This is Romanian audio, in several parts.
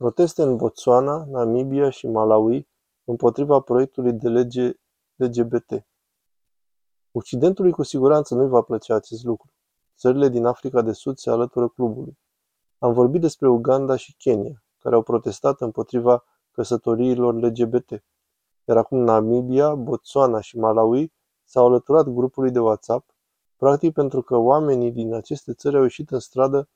Proteste în Botswana, Namibia și Malawi împotriva proiectului de lege LGBT. Occidentului cu siguranță nu-i va plăcea acest lucru. Țările din Africa de Sud se alătură clubului. Am vorbit despre Uganda și Kenya, care au protestat împotriva căsătoriilor LGBT. Iar acum Namibia, Botswana și Malawi s-au alăturat grupului de WhatsApp, practic pentru că oamenii din aceste țări au ieșit în stradă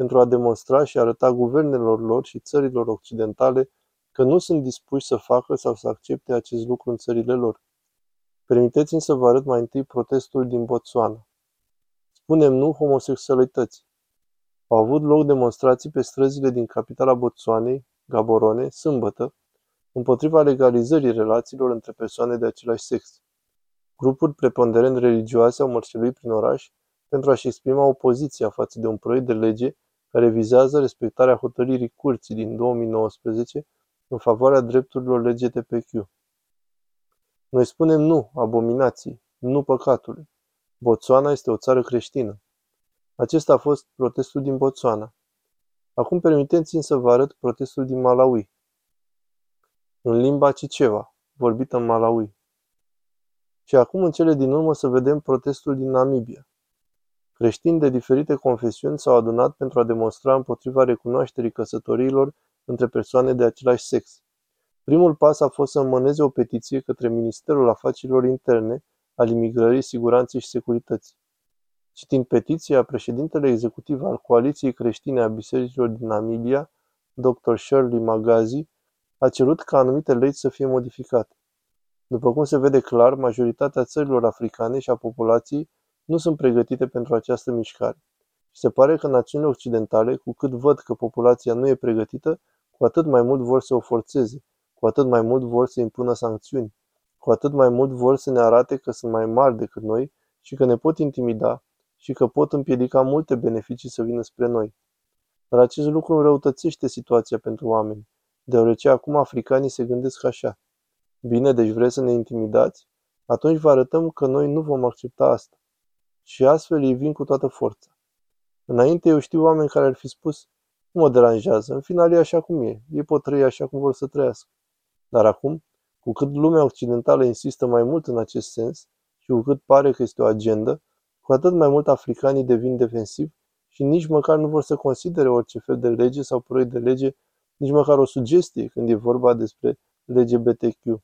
pentru a demonstra și arăta guvernelor lor și țărilor occidentale că nu sunt dispuși să facă sau să accepte acest lucru în țările lor. Permiteți-mi să vă arăt mai întâi protestul din Botswana. Spunem nu homosexualității. Au avut loc demonstrații pe străzile din capitala Botswanei, Gaborone, sâmbătă, împotriva legalizării relațiilor între persoane de același sex. Grupuri preponderent religioase au mărșăluit prin oraș pentru a-și exprima opoziția față de un proiect de lege care vizează respectarea hotărârii Curții din 2019 în favoarea drepturilor LGBTQ. Noi spunem nu abominației, nu păcatului. Botswana este o țară creștină. Acesta a fost protestul din Botswana. Acum permiteți-mi să vă arăt protestul din Malawi. În limba Ciceva, vorbită în Malawi. Și acum în cele din urmă să vedem protestul din Namibia. Creștini de diferite confesiuni s-au adunat pentru a demonstra împotriva recunoașterii căsătoriilor între persoane de același sex. Primul pas a fost să înmâneze o petiție către Ministerul Afacerilor Interne, al Imigrării, Siguranței și Securității. Citind petiția, președintele executiv al Coaliției Creștine a Bisericilor din Namibia, dr. Shirley Magazi, a cerut ca anumite legi să fie modificate. După cum se vede clar, majoritatea țărilor africane și a populației nu sunt pregătite pentru această mișcare. Și se pare că națiunile occidentale, cu cât văd că populația nu e pregătită, cu atât mai mult vor să o forțeze, cu atât mai mult vor să impună sancțiuni, cu atât mai mult vor să ne arate că sunt mai mari decât noi și că ne pot intimida și că pot împiedica multe beneficii să vină spre noi. Dar acest lucru înrăutățește situația pentru oameni, deoarece acum africanii se gândesc așa. Bine, deci vreți să ne intimidați? Atunci vă arătăm că noi nu vom accepta asta. Și astfel ei vin cu toată forța. Înainte eu știu oameni care ar fi spus, nu mă deranjează, în final e așa cum e, ei pot trăi așa cum vor să trăiască. Dar acum, cu cât lumea occidentală insistă mai mult în acest sens și cu cât pare că este o agendă, cu atât mai mult africanii devin defensivi și nici măcar nu vor să considere orice fel de lege sau proiect de lege, nici măcar o sugestie când e vorba despre LGBTQ.